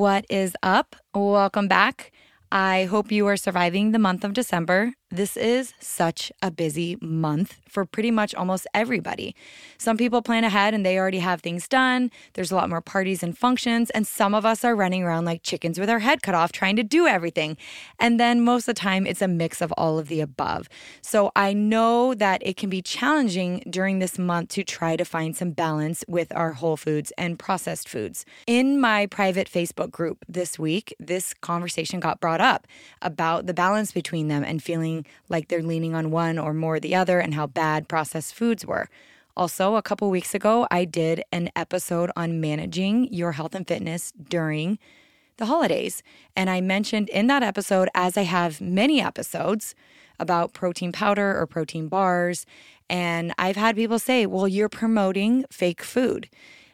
What is up? Welcome back. I hope you are surviving the month of December. This is such a busy month for pretty much almost everybody. Some people plan ahead and they already have things done. There's a lot more parties and functions, and some of us are running around like chickens with our head cut off trying to do everything. And then most of the time, it's a mix of all of the above. So I know that it can be challenging during this month to try to find some balance with our whole foods and processed foods. In my private Facebook group this week, this conversation got brought up about the balance between them and feeling like they're leaning on one or more the other and how bad processed foods were. Also, a couple weeks ago, I did an episode on managing your health and fitness during the holidays. And I mentioned in that episode, as I have many episodes about protein powder or protein bars. And I've had people say, well, you're promoting fake food.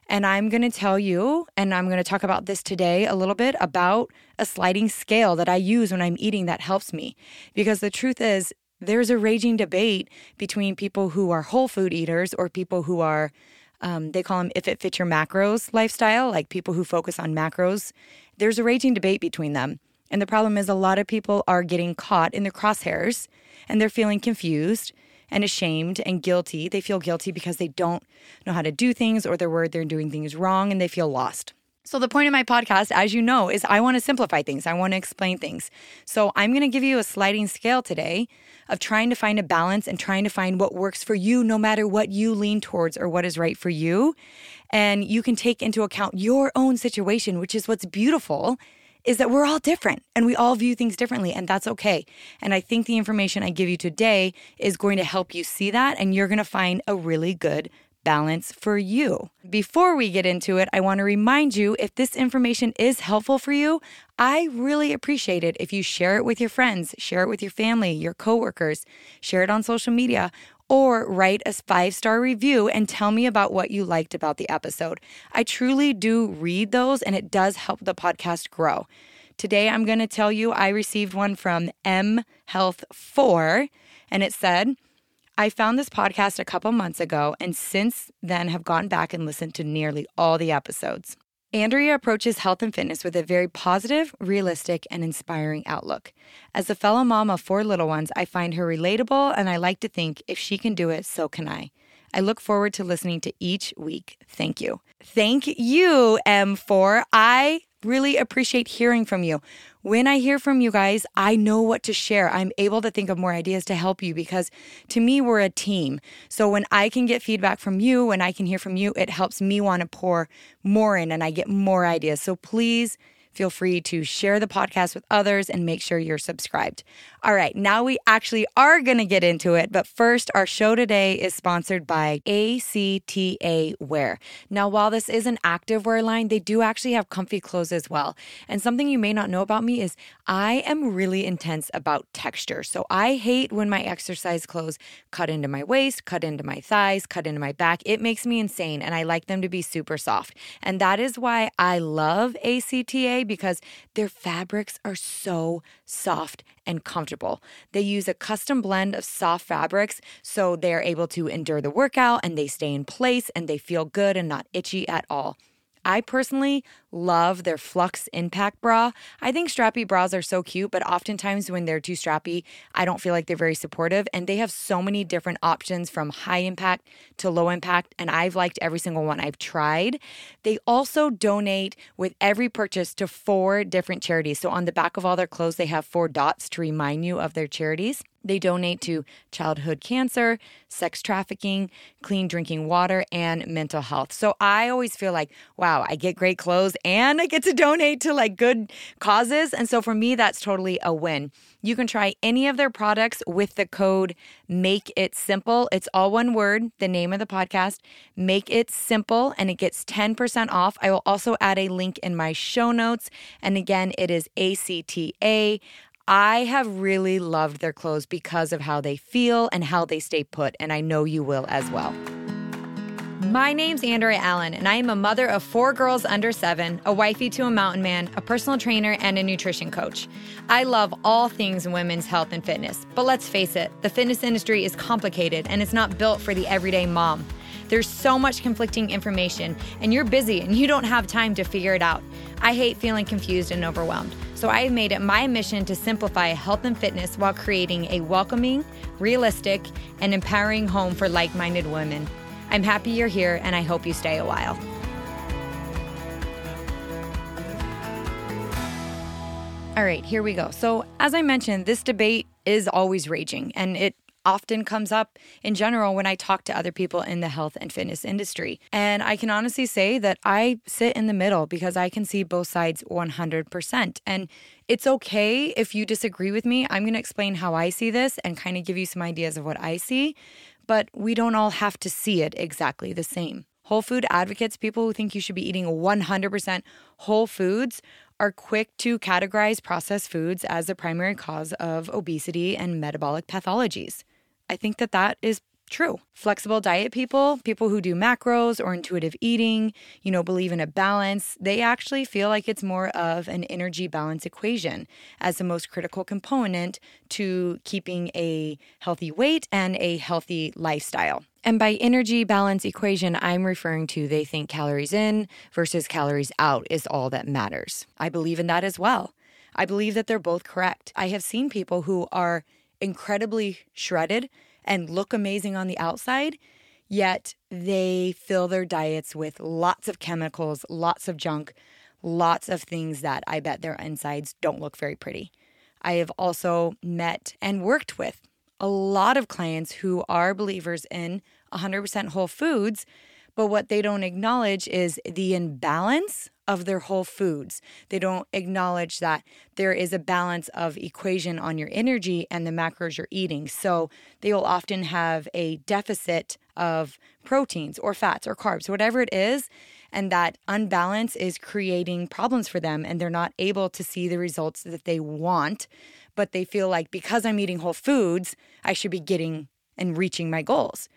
And I'm going to tell you, and I'm going to talk about this today a little bit about a sliding scale that I use when I'm eating that helps me. Because the truth is, there's a raging debate between people who are whole food eaters or people who are, um, they call them if it fits your macros lifestyle, like people who focus on macros. There's a raging debate between them. And the problem is, a lot of people are getting caught in the crosshairs and they're feeling confused and ashamed and guilty. They feel guilty because they don't know how to do things or they're worried they're doing things wrong and they feel lost. So, the point of my podcast, as you know, is I want to simplify things. I want to explain things. So, I'm going to give you a sliding scale today of trying to find a balance and trying to find what works for you, no matter what you lean towards or what is right for you. And you can take into account your own situation, which is what's beautiful is that we're all different and we all view things differently, and that's okay. And I think the information I give you today is going to help you see that, and you're going to find a really good balance for you. Before we get into it, I want to remind you if this information is helpful for you, I really appreciate it if you share it with your friends, share it with your family, your coworkers, share it on social media, or write a five star review and tell me about what you liked about the episode. I truly do read those and it does help the podcast grow. Today, I'm going to tell you I received one from M Health 4 and it said, I found this podcast a couple months ago and since then have gone back and listened to nearly all the episodes. Andrea approaches health and fitness with a very positive, realistic, and inspiring outlook. As a fellow mom of four little ones, I find her relatable, and I like to think if she can do it, so can I. I look forward to listening to each week. Thank you. Thank you, M4. I really appreciate hearing from you. When I hear from you guys, I know what to share. I'm able to think of more ideas to help you because to me, we're a team. So when I can get feedback from you, when I can hear from you, it helps me want to pour more in and I get more ideas. So please Feel free to share the podcast with others and make sure you're subscribed. All right, now we actually are going to get into it. But first, our show today is sponsored by ACTA Wear. Now, while this is an active wear line, they do actually have comfy clothes as well. And something you may not know about me is I am really intense about texture. So I hate when my exercise clothes cut into my waist, cut into my thighs, cut into my back. It makes me insane. And I like them to be super soft. And that is why I love ACTA because their fabrics are so soft and comfortable. They use a custom blend of soft fabrics so they're able to endure the workout and they stay in place and they feel good and not itchy at all. I personally love their Flux Impact bra. I think strappy bras are so cute, but oftentimes when they're too strappy, I don't feel like they're very supportive. And they have so many different options from high impact to low impact, and I've liked every single one I've tried. They also donate with every purchase to four different charities. So on the back of all their clothes, they have four dots to remind you of their charities. They donate to childhood cancer, sex trafficking, clean drinking water, and mental health. So I always feel like, wow, I get great clothes and I get to donate to like good causes. And so for me, that's totally a win. You can try any of their products with the code Make It Simple. It's all one word, the name of the podcast, Make It Simple, and it gets 10% off. I will also add a link in my show notes. And again, it is ACTA. I have really loved their clothes because of how they feel and how they stay put, and I know you will as well. My name's Andrea Allen, and I am a mother of four girls under seven, a wifey to a mountain man, a personal trainer, and a nutrition coach. I love all things women's health and fitness, but let's face it, the fitness industry is complicated and it's not built for the everyday mom. There's so much conflicting information, and you're busy and you don't have time to figure it out. I hate feeling confused and overwhelmed. So I have made it my mission to simplify health and fitness while creating a welcoming, realistic, and empowering home for like minded women. I'm happy you're here, and I hope you stay a while. All right, here we go. So, as I mentioned, this debate is always raging and it often comes up in general when I talk to other people in the health and fitness industry. And I can honestly say that I sit in the middle because I can see both sides 100%. And it's okay if you disagree with me. I'm going to explain how I see this and kind of give you some ideas of what I see, but we don't all have to see it exactly the same. Whole food advocates, people who think you should be eating 100% whole foods, are quick to categorize processed foods as the primary cause of obesity and metabolic pathologies. I think that that is true. Flexible diet people, people who do macros or intuitive eating, you know, believe in a balance, they actually feel like it's more of an energy balance equation as the most critical component to keeping a healthy weight and a healthy lifestyle. And by energy balance equation, I'm referring to they think calories in versus calories out is all that matters. I believe in that as well. I believe that they're both correct. I have seen people who are incredibly shredded and look amazing on the outside, yet they fill their diets with lots of chemicals, lots of junk, lots of things that I bet their insides don't look very pretty. I have also met and worked with a lot of clients who are believers in 100% whole foods, but what they don't acknowledge is the imbalance of their whole foods. They don't acknowledge that there is a balance of equation on your energy and the macros you're eating. So they will often have a deficit of proteins or fats or carbs, whatever it is. And that unbalance is creating problems for them, and they're not able to see the results that they want. But they feel like because I'm eating whole foods, I should be getting and reaching my goals.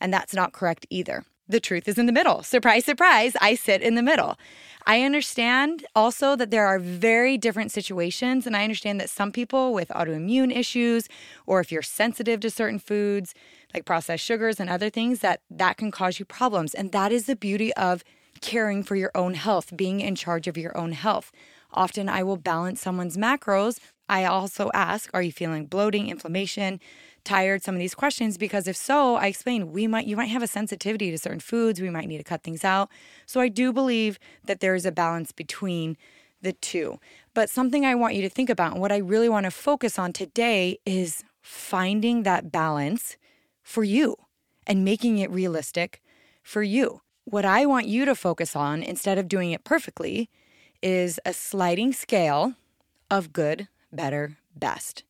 And that's not correct either. The truth is in the middle. Surprise, surprise, I sit in the middle. I understand also that there are very different situations, and I understand that some people with autoimmune issues, or if you're sensitive to certain foods like processed sugars and other things, that that can cause you problems. And that is the beauty of caring for your own health, being in charge of your own health. Often I will balance someone's macros. I also ask, are you feeling bloating, inflammation? Tired some of these questions because if so, I explained we might you might have a sensitivity to certain foods, we might need to cut things out. So I do believe that there is a balance between the two. But something I want you to think about and what I really want to focus on today is finding that balance for you and making it realistic for you. What I want you to focus on instead of doing it perfectly is a sliding scale of good, better, best.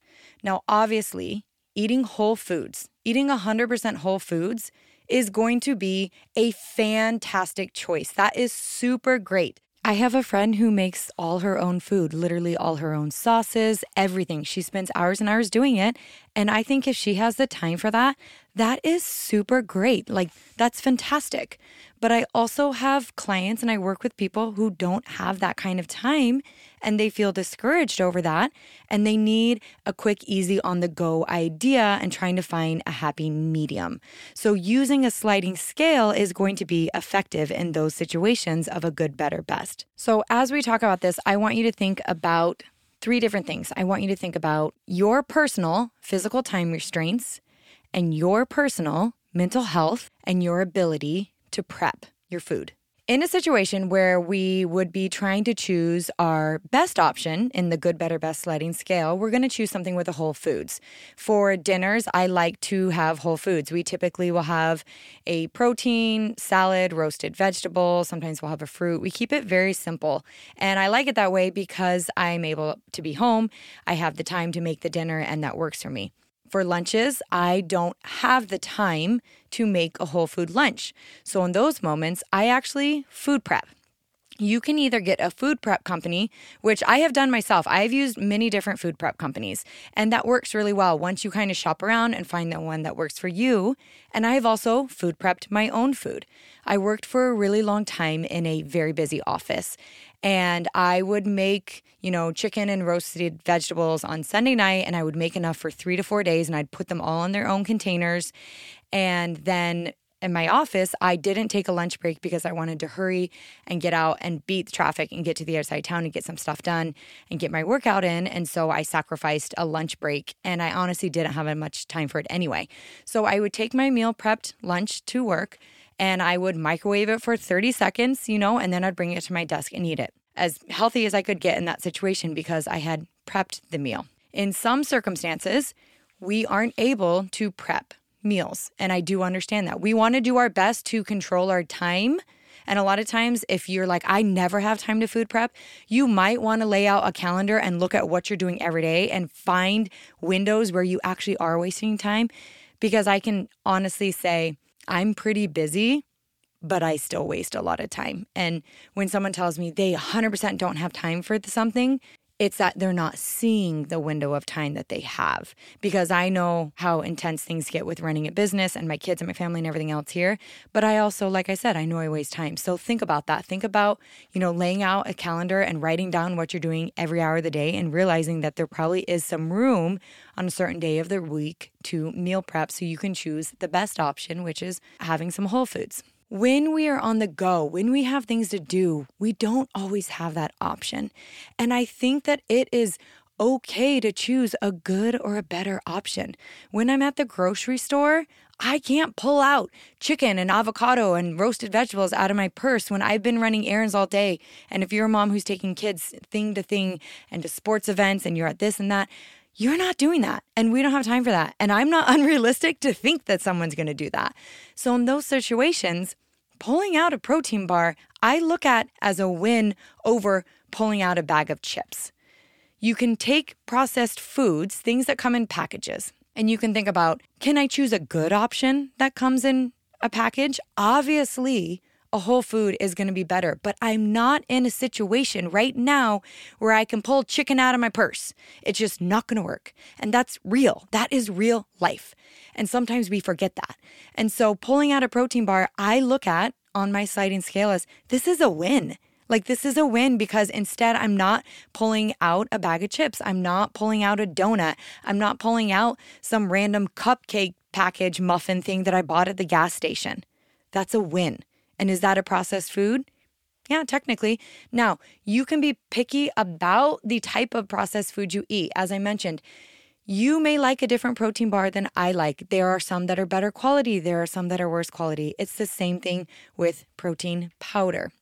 Now, obviously, eating whole foods, eating 100% whole foods is going to be a fantastic choice. That is super great. I have a friend who makes all her own food, literally all her own sauces, everything. She spends hours and hours doing it. And I think if she has the time for that, that is super great. Like, that's fantastic. But I also have clients and I work with people who don't have that kind of time and they feel discouraged over that. And they need a quick, easy, on the go idea and trying to find a happy medium. So, using a sliding scale is going to be effective in those situations of a good, better, best. So, as we talk about this, I want you to think about three different things. I want you to think about your personal physical time restraints and your personal mental health and your ability to prep your food. In a situation where we would be trying to choose our best option in the good, better, best sliding scale, we're going to choose something with a whole foods. For dinners, I like to have whole foods. We typically will have a protein, salad, roasted vegetables. Sometimes we'll have a fruit. We keep it very simple. And I like it that way because I'm able to be home. I have the time to make the dinner, and that works for me for lunches, I don't have the time to make a whole food lunch. So in those moments, I actually food prep. You can either get a food prep company, which I have done myself. I've used many different food prep companies, and that works really well once you kind of shop around and find the one that works for you. And I have also food prepped my own food. I worked for a really long time in a very busy office, and I would make, you know, chicken and roasted vegetables on Sunday night and I would make enough for 3 to 4 days and I'd put them all in their own containers and then in my office, I didn't take a lunch break because I wanted to hurry and get out and beat the traffic and get to the other side town and get some stuff done and get my workout in. And so I sacrificed a lunch break and I honestly didn't have much time for it anyway. So I would take my meal prepped lunch to work and I would microwave it for 30 seconds, you know, and then I'd bring it to my desk and eat it as healthy as I could get in that situation because I had prepped the meal. In some circumstances, we aren't able to prep meals. And I do understand that. We want to do our best to control our time. And a lot of times, if you're like, I never have time to food prep, you might want to lay out a calendar and look at what you're doing every day and find windows where you actually are wasting time. Because I can honestly say, I'm pretty busy, but I still waste a lot of time. And when someone tells me they 100% don't have time for something, it's that they're not seeing the window of time that they have because I know how intense things get with running a business and my kids and my family and everything else here. But I also, like I said, I know I waste time. So think about that. Think about, you know, laying out a calendar and writing down what you're doing every hour of the day and realizing that there probably is some room on a certain day of the week to meal prep so you can choose the best option, which is having some whole foods. When we are on the go, when we have things to do, we don't always have that option. And I think that it is okay to choose a good or a better option. When I'm at the grocery store, I can't pull out chicken and avocado and roasted vegetables out of my purse when I've been running errands all day. And if you're a mom who's taking kids thing to thing and to sports events and you're at this and that, you're not doing that. And we don't have time for that. And I'm not unrealistic to think that someone's going to do that. So, in those situations, pulling out a protein bar, I look at as a win over pulling out a bag of chips. You can take processed foods, things that come in packages, and you can think about can I choose a good option that comes in a package? Obviously, a whole food is going to be better. But I'm not in a situation right now where I can pull chicken out of my purse. It's just not going to work. And that's real. That is real life. And sometimes we forget that. And so pulling out a protein bar, I look at on my sliding scale as this is a win. Like, this is a win because instead, I'm not pulling out a bag of chips. I'm not pulling out a donut. I'm not pulling out some random cupcake package muffin thing that I bought at the gas station. That's a win. And is that a processed food? Yeah, technically. Now, you can be picky about the type of processed food you eat. As I mentioned, you may like a different protein bar than I like. There are some that are better quality, there are some that are worse quality. It's the same thing with protein powder.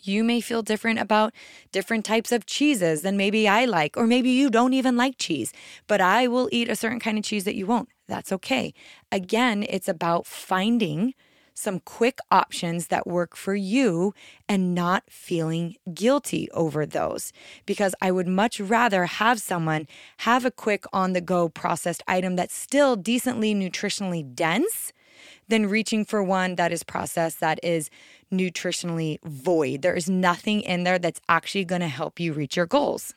You may feel different about different types of cheeses than maybe I like, or maybe you don't even like cheese, but I will eat a certain kind of cheese that you won't. That's okay. Again, it's about finding some quick options that work for you and not feeling guilty over those. Because I would much rather have someone have a quick on the go processed item that's still decently nutritionally dense than reaching for one that is processed that is nutritionally void. There is nothing in there that's actually going to help you reach your goals.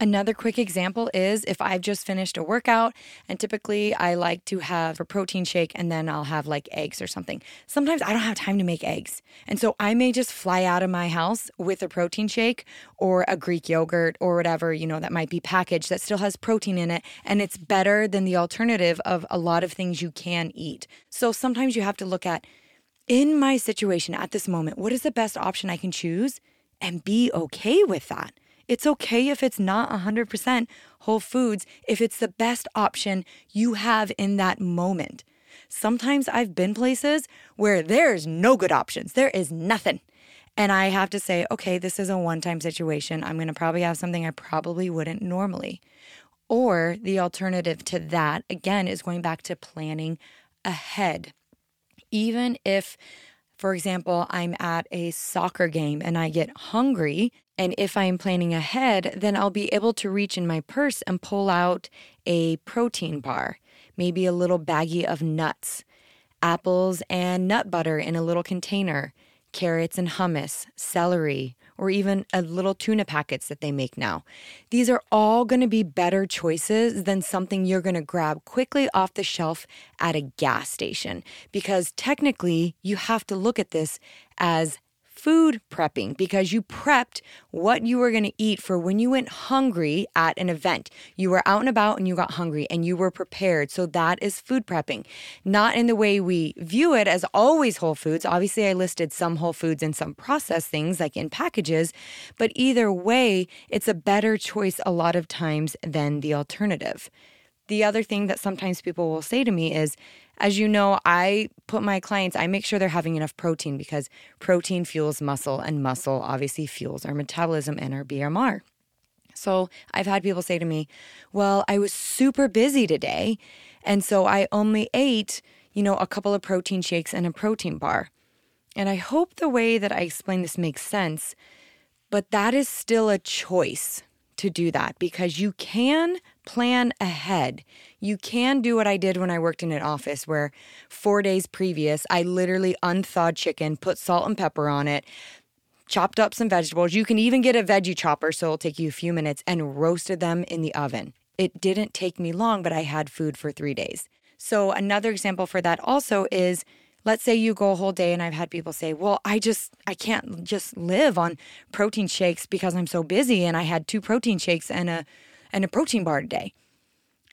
Another quick example is if I've just finished a workout, and typically I like to have a protein shake and then I'll have like eggs or something. Sometimes I don't have time to make eggs. And so I may just fly out of my house with a protein shake or a Greek yogurt or whatever, you know, that might be packaged that still has protein in it. And it's better than the alternative of a lot of things you can eat. So sometimes you have to look at in my situation at this moment, what is the best option I can choose and be okay with that? It's okay if it's not 100% whole foods, if it's the best option you have in that moment. Sometimes I've been places where there's no good options, there is nothing. And I have to say, okay, this is a one time situation. I'm going to probably have something I probably wouldn't normally. Or the alternative to that, again, is going back to planning ahead. Even if, for example, I'm at a soccer game and I get hungry, and if I'm planning ahead, then I'll be able to reach in my purse and pull out a protein bar, maybe a little baggie of nuts, apples and nut butter in a little container, carrots and hummus, celery, or even a little tuna packets that they make now. These are all going to be better choices than something you're going to grab quickly off the shelf at a gas station because technically you have to look at this as food prepping because you prepped what you were going to eat for when you went hungry at an event. You were out and about and you got hungry and you were prepared. So that is food prepping. Not in the way we view it as always whole foods. Obviously, I listed some whole foods and some processed things like in packages, but either way, it's a better choice a lot of times than the alternative. The other thing that sometimes people will say to me is, as you know, I put my clients, I make sure they're having enough protein because protein fuels muscle and muscle obviously fuels our metabolism and our BMR. So I've had people say to me, Well, I was super busy today. And so I only ate, you know, a couple of protein shakes and a protein bar. And I hope the way that I explain this makes sense, but that is still a choice to do that because you can plan ahead. You can do what I did when I worked in an office where four days previous, I literally unthawed chicken, put salt and pepper on it, chopped up some vegetables. You can even get a veggie chopper, so it'll take you a few minutes, and roasted them in the oven. It didn't take me long, but I had food for three days. So, another example for that also is let's say you go a whole day and I've had people say, "Well, I just I can't just live on protein shakes because I'm so busy and I had two protein shakes and a and a protein bar today."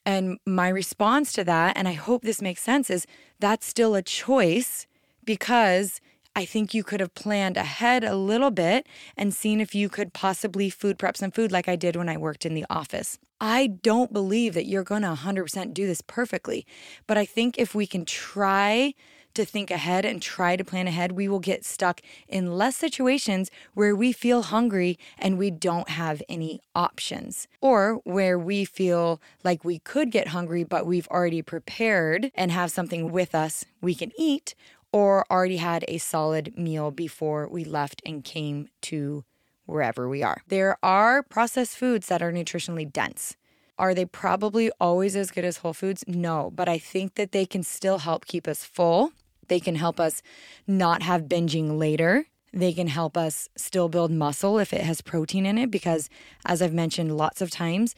And my response to that, and I hope this makes sense, is that's still a choice because I think you could have planned ahead a little bit and seen if you could possibly food prep some food like I did when I worked in the office. I don't believe that you're going to 100% do this perfectly, but I think if we can try to think ahead and try to plan ahead, we will get stuck in less situations where we feel hungry and we don't have any options, or where we feel like we could get hungry, but we've already prepared and have something with us we can eat, or already had a solid meal before we left and came to wherever we are. There are processed foods that are nutritionally dense. Are they probably always as good as whole foods? No, but I think that they can still help keep us full. They can help us not have binging later. They can help us still build muscle if it has protein in it, because as I've mentioned lots of times,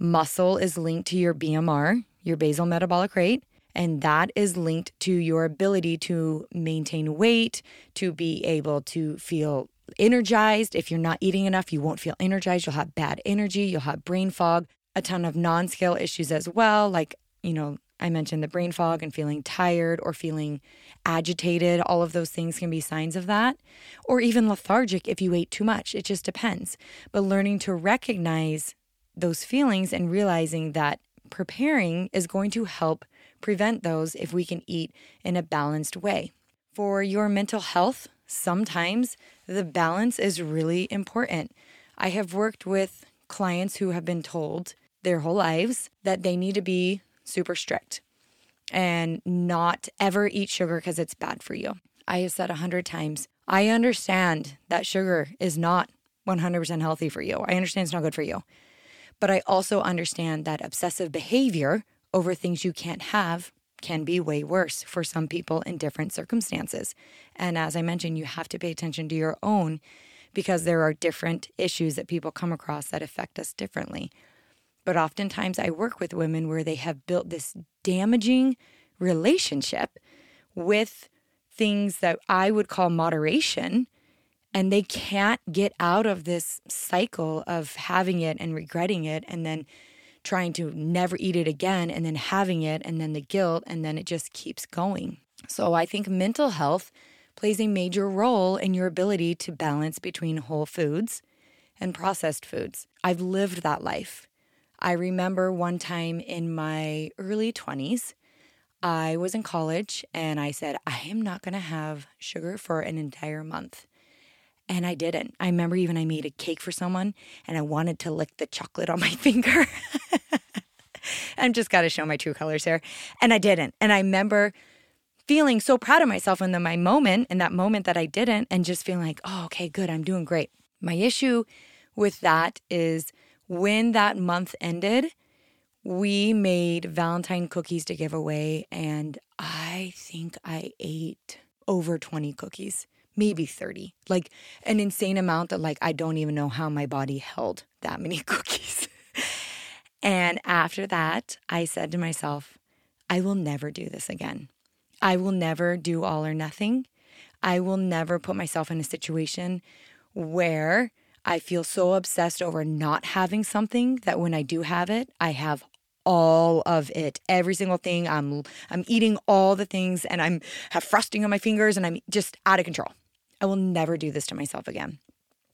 muscle is linked to your BMR, your basal metabolic rate, and that is linked to your ability to maintain weight, to be able to feel energized. If you're not eating enough, you won't feel energized. You'll have bad energy, you'll have brain fog a ton of non scale issues as well. Like, you know, I mentioned the brain fog and feeling tired or feeling agitated. All of those things can be signs of that. Or even lethargic if you ate too much. It just depends. But learning to recognize those feelings and realizing that preparing is going to help prevent those if we can eat in a balanced way. For your mental health, sometimes the balance is really important. I have worked with clients who have been told their whole lives that they need to be super strict and not ever eat sugar because it's bad for you. I have said a hundred times, I understand that sugar is not 100% healthy for you. I understand it's not good for you. But I also understand that obsessive behavior over things you can't have can be way worse for some people in different circumstances. And as I mentioned, you have to pay attention to your own because there are different issues that people come across that affect us differently. But oftentimes I work with women where they have built this damaging relationship with things that I would call moderation. And they can't get out of this cycle of having it and regretting it and then trying to never eat it again and then having it and then the guilt and then it just keeps going. So I think mental health plays a major role in your ability to balance between whole foods and processed foods. I've lived that life. I remember one time in my early 20s, I was in college and I said, I am not going to have sugar for an entire month. And I didn't. I remember even I made a cake for someone and I wanted to lick the chocolate on my finger. I'm just got to show my true colors here. And I didn't. And I remember feeling so proud of myself in the, my moment, in that moment that I didn't, and just feeling like, oh, okay, good, I'm doing great. My issue with that is when that month ended, we made Valentine cookies to give away, and I think I ate over 20 cookies, maybe 30, like an insane amount that, like, I don't even know how my body held that many cookies. and after that, I said to myself, I will never do this again. I will never do all or nothing. I will never put myself in a situation where I feel so obsessed over not having something that when I do have it, I have all of it. Every single thing. I'm i'm eating all the things and i'm have frosting on my fingers and i'm just out of control. I will never do this to myself again.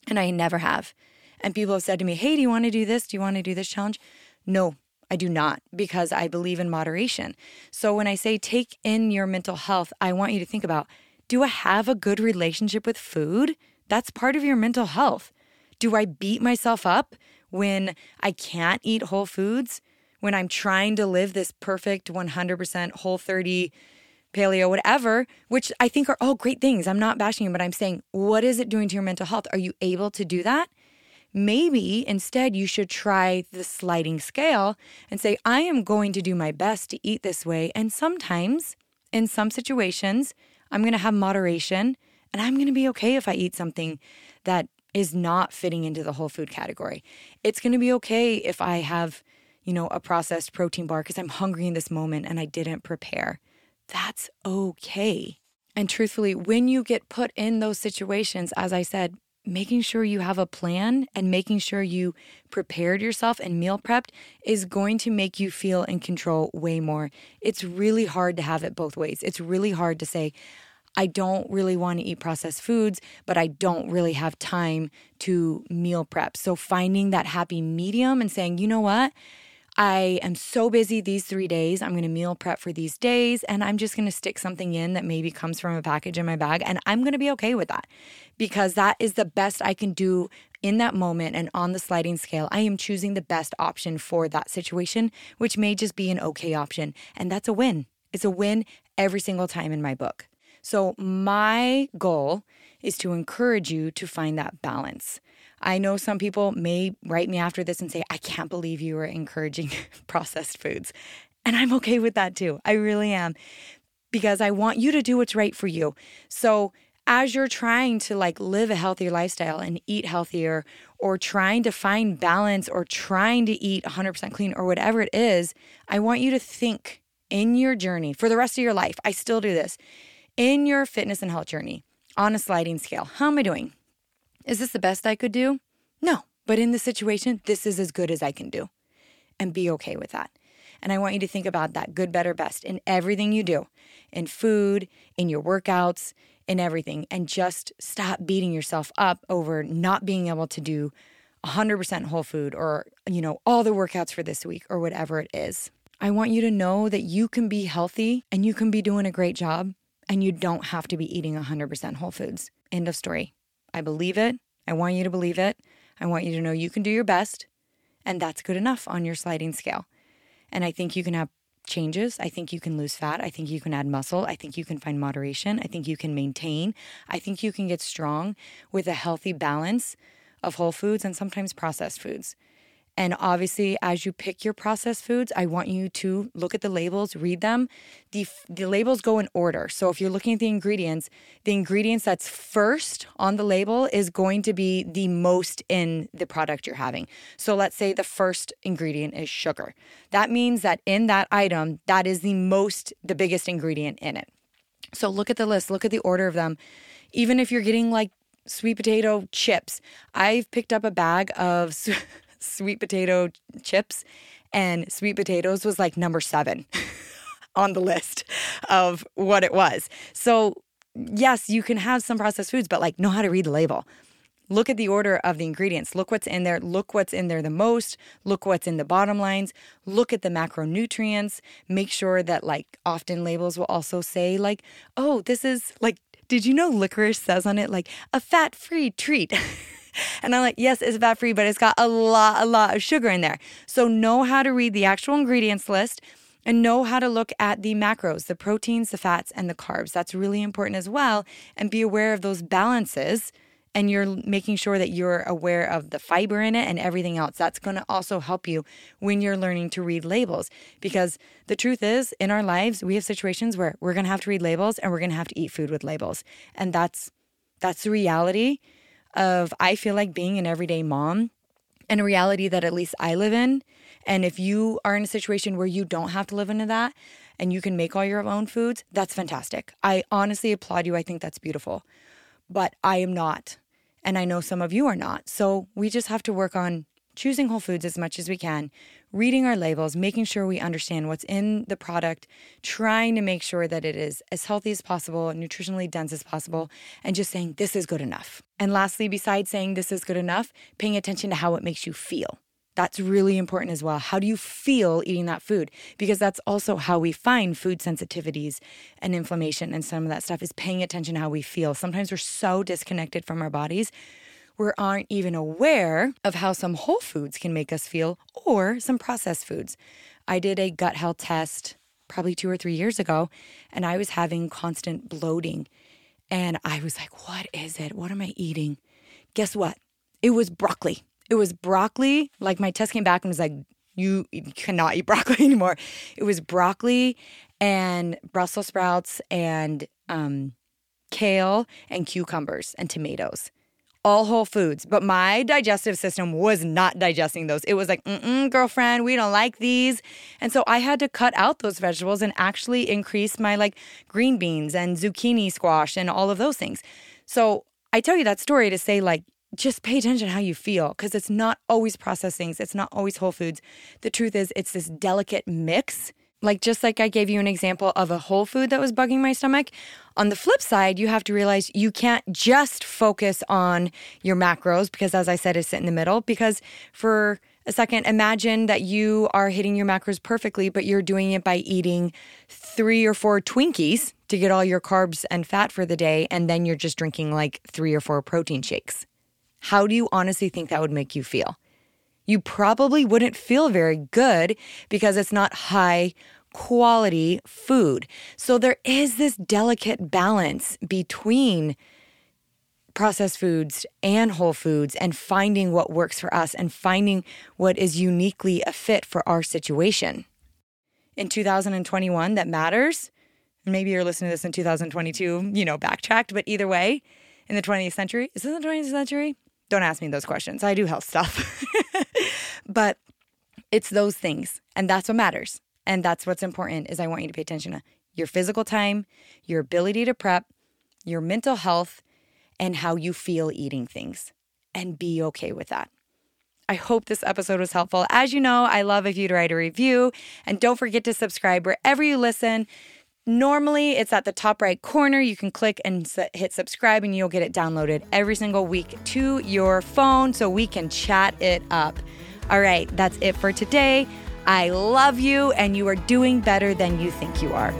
And i never have. And people have said to me hey do you want to do this? Do you want to do this challenge? No I do not because I believe in moderation. So when I say take in your mental health, I want you to think about do I have a good relationship with food? That's part of your mental health. Do I beat myself up when I can't eat whole foods? When I'm trying to live this perfect 100% whole 30 paleo, whatever, which I think are all great things. I'm not bashing you, but I'm saying, what is it doing to your mental health? Are you able to do that? Maybe instead you should try the sliding scale and say, I am going to do my best to eat this way. And sometimes, in some situations, I'm going to have moderation and I'm going to be okay if I eat something that is not fitting into the whole food category. It's going to be okay if I have, you know, a processed protein bar because I'm hungry in this moment and I didn't prepare. That's okay. And truthfully, when you get put in those situations, as I said, making sure you have a plan and making sure you prepared yourself and meal prepped is going to make you feel in control way more. It's really hard to have it both ways. It's really hard to say, I don't really want to eat processed foods, but I don't really have time to meal prep. So finding that happy medium and saying, you know what? I am so busy these three days. I'm going to meal prep for these days, and I'm just going to stick something in that maybe comes from a package in my bag. And I'm going to be okay with that because that is the best I can do in that moment and on the sliding scale. I am choosing the best option for that situation, which may just be an okay option. And that's a win. It's a win every single time in my book. So, my goal is to encourage you to find that balance. I know some people may write me after this and say, I can't believe you are encouraging processed foods. And I'm okay with that too. I really am because I want you to do what's right for you. So, as you're trying to like live a healthier lifestyle and eat healthier or trying to find balance or trying to eat 100% clean or whatever it is, I want you to think in your journey for the rest of your life. I still do this. In your fitness and health journey on a sliding scale. How am I doing? Is this the best I could do? No, but in this situation, this is as good as I can do. And be okay with that. And I want you to think about that good, better, best in everything you do in food, in your workouts, in everything. And just stop beating yourself up over not being able to do 100% whole food or, you know, all the workouts for this week or whatever it is. I want you to know that you can be healthy and you can be doing a great job and you don't have to be eating 100% whole foods. End of story. I believe it. I want you to believe it. I want you to know you can do your best, and that's good enough on your sliding scale. And I think you can have changes. I think you can lose fat. I think you can add muscle. I think you can find moderation. I think you can maintain. I think you can get strong with a healthy balance of whole foods and sometimes processed foods. And obviously, as you pick your processed foods, I want you to look at the labels, read them. The, the labels go in order. So if you're looking at the ingredients, the ingredients that's first on the label is going to be the most in the product you're having. So let's say the first ingredient is sugar. That means that in that item, that is the most, the biggest ingredient in it. So look at the list, look at the order of them. Even if you're getting like sweet potato chips, I've picked up a bag of. sweet potato chips, and sweet potatoes was like number seven on the list of what it was. So, yes, you can have some processed foods, but like know how to read the label. Look at the order of the ingredients. Look what's in there. Look what's in there the most. Look what's in the bottom lines. Look at the macronutrients. Make sure that, like, often labels will also say, like, oh, this is like, did you know licorice says on it, like, a fat free treat? And I'm like, yes, it's fat free, but it's got a lot, a lot of sugar in there. So know how to read the actual ingredients list and know how to look at the macros, the proteins, the fats, and the carbs. That's really important as well. And be aware of those balances. And you're making sure that you're aware of the fiber in it and everything else. That's going to also help you when you're learning to read labels. Because the truth is, in our lives, we have situations where we're going to have to read labels and we're going to have to eat food with labels. And that's that's the reality of I feel like being an everyday mom and a reality that at least I live in. And if you are in a situation where you don't have to live into that and you can make all your own foods, that's fantastic. I honestly applaud you. I think that's beautiful. But I am not. And I know some of you are not. So we just have to work on choosing whole foods as much as we can, reading our labels, making sure we understand what's in the product, trying to make sure that it is as healthy as possible, nutritionally dense as possible, and just saying this is good enough. And lastly, besides saying this is good enough, paying attention to how it makes you feel. That's really important as well. How do you feel eating that food? Because that's also how we find food sensitivities and inflammation and some of that stuff is paying attention to how we feel. Sometimes we're so disconnected from our bodies we aren't even aware of how some whole foods can make us feel or some processed foods. I did a gut health test probably two or three years ago, and I was having constant bloating. And I was like, what is it? What am I eating? Guess what? It was broccoli. It was broccoli. Like my test came back and was like, you cannot eat broccoli anymore. It was broccoli and Brussels sprouts and um, kale and cucumbers and tomatoes all whole foods, but my digestive system was not digesting those. It was like, mm girlfriend, we don't like these. And so I had to cut out those vegetables and actually increase my like green beans and zucchini squash and all of those things. So I tell you that story to say, like, just pay attention how you feel because it's not always processed things, it's not always whole foods. The truth is, it's this delicate mix like, just like I gave you an example of a whole food that was bugging my stomach, on the flip side, you have to realize you can't just focus on your macros because, as I said, it's in the middle. Because for a second, imagine that you are hitting your macros perfectly, but you're doing it by eating three or four Twinkies to get all your carbs and fat for the day, and then you're just drinking like three or four protein shakes. How do you honestly think that would make you feel? you probably wouldn't feel very good because it's not high quality food. So there is this delicate balance between processed foods and whole foods and finding what works for us and finding what is uniquely a fit for our situation. In 2021, that matters. Maybe you're listening to this in 2022, you know, backtracked, but either way, in the 20th century, is this the 20th century? Don't ask me those questions. I do health stuff. but it's those things and that's what matters. And that's what's important is I want you to pay attention to your physical time, your ability to prep, your mental health, and how you feel eating things and be okay with that. I hope this episode was helpful. As you know, I love if you'd write a review and don't forget to subscribe wherever you listen. Normally, it's at the top right corner. You can click and hit subscribe, and you'll get it downloaded every single week to your phone so we can chat it up. All right, that's it for today. I love you, and you are doing better than you think you are.